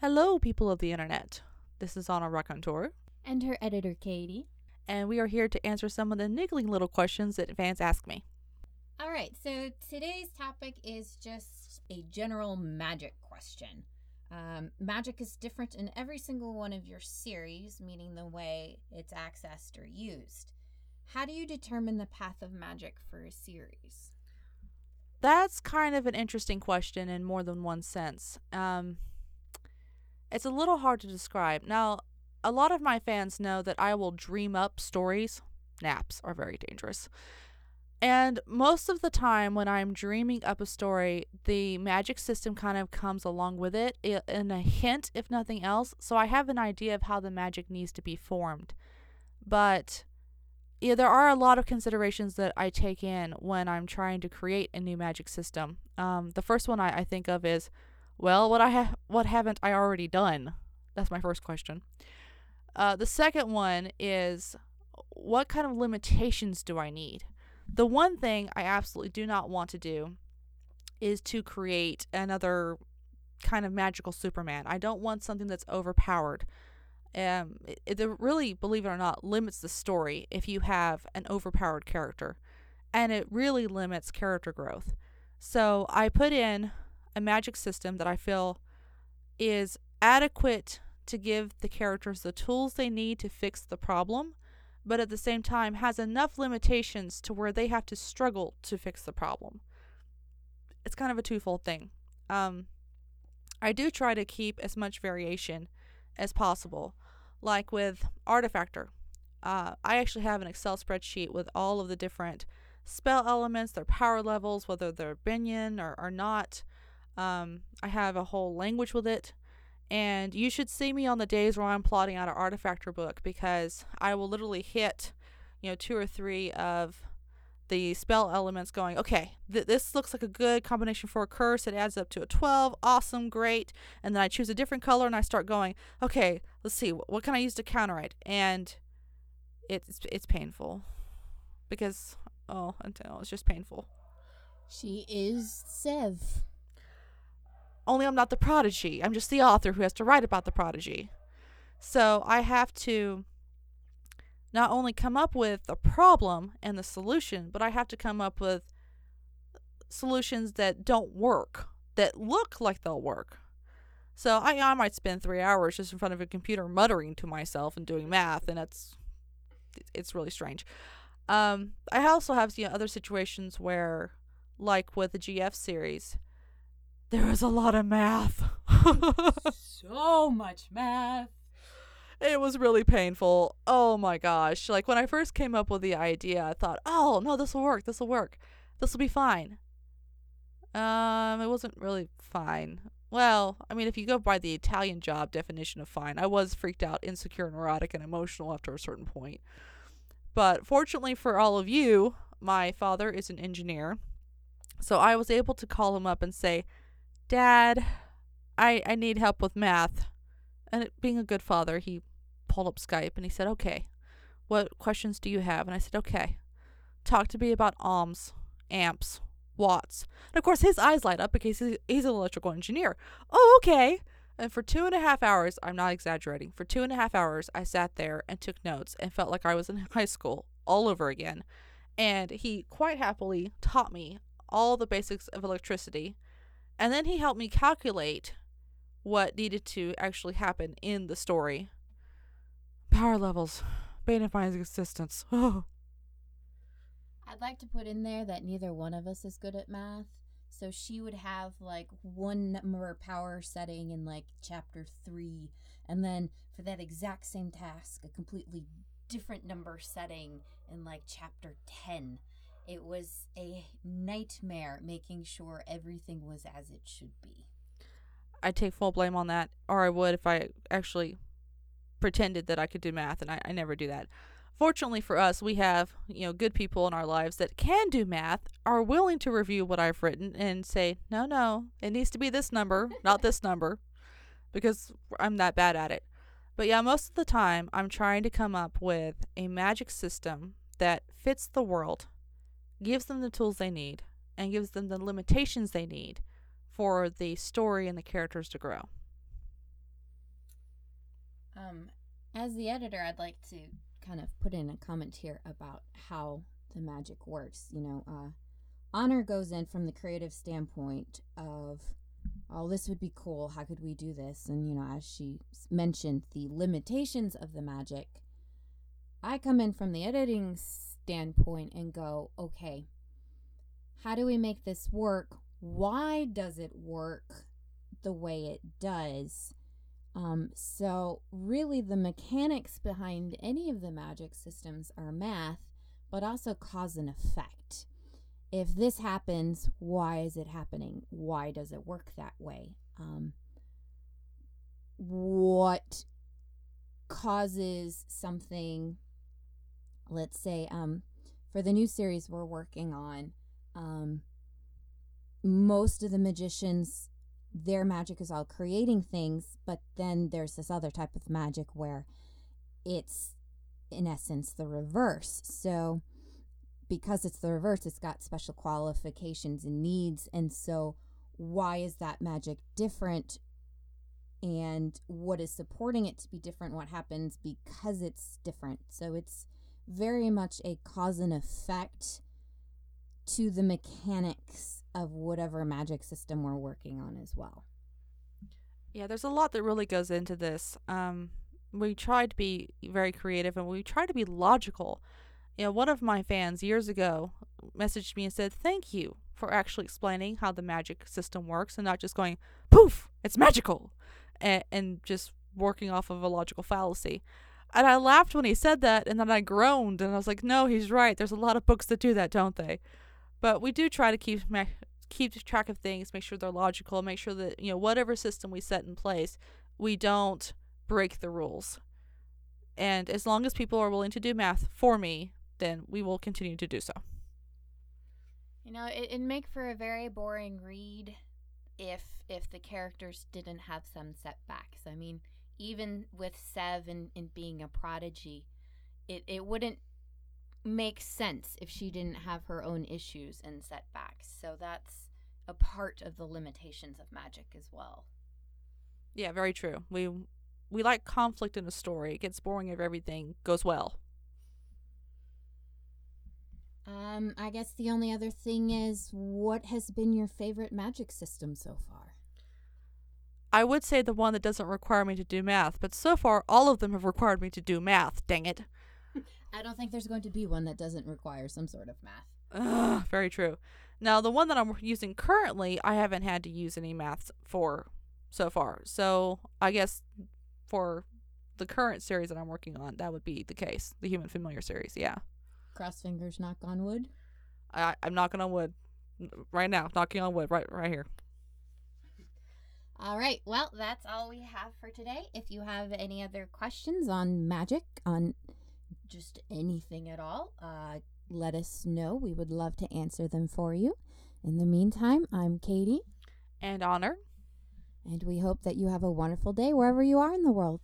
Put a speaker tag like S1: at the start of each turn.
S1: Hello, people of the internet. This is Honor Raconteur,
S2: And her editor, Katie.
S1: and we are here to answer some of the niggling little questions that fans ask me.
S2: All right, so today's topic is just a general magic question. Um, magic is different in every single one of your series, meaning the way it's accessed or used. How do you determine the path of magic for a series?
S1: That's kind of an interesting question in more than one sense. Um, it's a little hard to describe. Now, a lot of my fans know that I will dream up stories. Naps are very dangerous. And most of the time, when I'm dreaming up a story, the magic system kind of comes along with it in a hint, if nothing else. So I have an idea of how the magic needs to be formed. But yeah, there are a lot of considerations that I take in when I'm trying to create a new magic system. Um, the first one I, I think of is, well, what I ha- what haven't I already done? That's my first question. Uh, the second one is, what kind of limitations do I need? The one thing I absolutely do not want to do is to create another kind of magical Superman. I don't want something that's overpowered. Um, it, it really, believe it or not, limits the story if you have an overpowered character, and it really limits character growth. So I put in a magic system that I feel is adequate to give the characters the tools they need to fix the problem, but at the same time has enough limitations to where they have to struggle to fix the problem. It's kind of a twofold thing. Um, I do try to keep as much variation as possible, like with Artifactor. Uh, I actually have an Excel spreadsheet with all of the different spell elements, their power levels, whether they're Binyan or, or not. Um, I have a whole language with it. And you should see me on the days where I'm plotting out an Artifactor book because I will literally hit, you know, two or three of the spell elements going, okay, th- this looks like a good combination for a curse. It adds up to a 12. Awesome, great. And then I choose a different color and I start going, okay, let's see, what can I use to counter it? And it's, it's painful because, oh, it's just painful.
S2: She is Sev.
S1: Only I'm not the prodigy. I'm just the author who has to write about the prodigy. So I have to not only come up with the problem and the solution, but I have to come up with solutions that don't work, that look like they'll work. So I, I might spend three hours just in front of a computer muttering to myself and doing math, and it's it's really strange. Um, I also have you know, other situations where, like with the GF series, there was a lot of math.
S2: So much math.
S1: it was really painful. Oh my gosh. Like when I first came up with the idea, I thought, "Oh, no, this will work. This will work. This will be fine." Um, it wasn't really fine. Well, I mean, if you go by the Italian job definition of fine, I was freaked out, insecure, neurotic, and emotional after a certain point. But fortunately for all of you, my father is an engineer. So I was able to call him up and say, Dad, I, I need help with math. And it, being a good father, he pulled up Skype and he said, Okay, what questions do you have? And I said, Okay, talk to me about ohms, amps, watts. And of course, his eyes light up because he's, he's an electrical engineer. Oh, okay. And for two and a half hours, I'm not exaggerating, for two and a half hours, I sat there and took notes and felt like I was in high school all over again. And he quite happily taught me all the basics of electricity. And then he helped me calculate what needed to actually happen in the story. Power levels. Bane of my existence. Oh.
S2: I'd like to put in there that neither one of us is good at math. So she would have like one number power setting in like chapter three, and then for that exact same task, a completely different number setting in like chapter 10. It was a nightmare making sure everything was as it should be.
S1: I take full blame on that, or I would if I actually pretended that I could do math, and I, I never do that. Fortunately for us, we have you know good people in our lives that can do math, are willing to review what I've written and say, no, no, it needs to be this number, not this number, because I'm that bad at it. But yeah, most of the time, I'm trying to come up with a magic system that fits the world, gives them the tools they need, and gives them the limitations they need for the story and the characters to grow.
S2: Um, as the editor, I'd like to kind of put in a comment here about how the magic works. You know, uh, honor goes in from the creative standpoint of, oh, this would be cool. How could we do this? And, you know, as she mentioned, the limitations of the magic. I come in from the editing standpoint and go, okay, how do we make this work? Why does it work the way it does? Um, so, really, the mechanics behind any of the magic systems are math, but also cause and effect. If this happens, why is it happening? Why does it work that way? Um, what causes something, let's say, um, for the new series we're working on, um, most of the magicians their magic is all creating things, but then there's this other type of magic where it's in essence the reverse. So because it's the reverse, it's got special qualifications and needs. And so why is that magic different? And what is supporting it to be different? What happens because it's different? So it's very much a cause and effect to the mechanics of whatever magic system we're working on as well.
S1: Yeah, there's a lot that really goes into this. Um, we try to be very creative and we try to be logical. You know, one of my fans years ago messaged me and said, Thank you for actually explaining how the magic system works and not just going, poof, it's magical, and, and just working off of a logical fallacy. And I laughed when he said that, and then I groaned, and I was like, No, he's right. There's a lot of books that do that, don't they? But we do try to keep keep track of things, make sure they're logical, make sure that you know whatever system we set in place, we don't break the rules. And as long as people are willing to do math for me, then we will continue to do so.
S2: You know, it, it'd make for a very boring read if if the characters didn't have some setbacks. I mean, even with Sev and, and being a prodigy, it, it wouldn't make sense if she didn't have her own issues and setbacks. So that's a part of the limitations of magic as well.
S1: Yeah, very true. We we like conflict in a story. It gets boring if everything goes well.
S2: Um, I guess the only other thing is what has been your favorite magic system so far?
S1: I would say the one that doesn't require me to do math, but so far all of them have required me to do math. Dang it.
S2: I don't think there's going to be one that doesn't require some sort of math.
S1: Ugh, very true. Now, the one that I'm using currently, I haven't had to use any math for so far. So I guess for the current series that I'm working on, that would be the case. The Human Familiar series, yeah.
S2: Cross fingers, knock on wood.
S1: I, I'm knocking on wood right now. Knocking on wood right right here.
S2: All right. Well, that's all we have for today. If you have any other questions on magic, on just anything at all, uh, let us know. We would love to answer them for you. In the meantime, I'm Katie,
S1: And honor.
S2: and we hope that you have a wonderful day wherever you are in the world.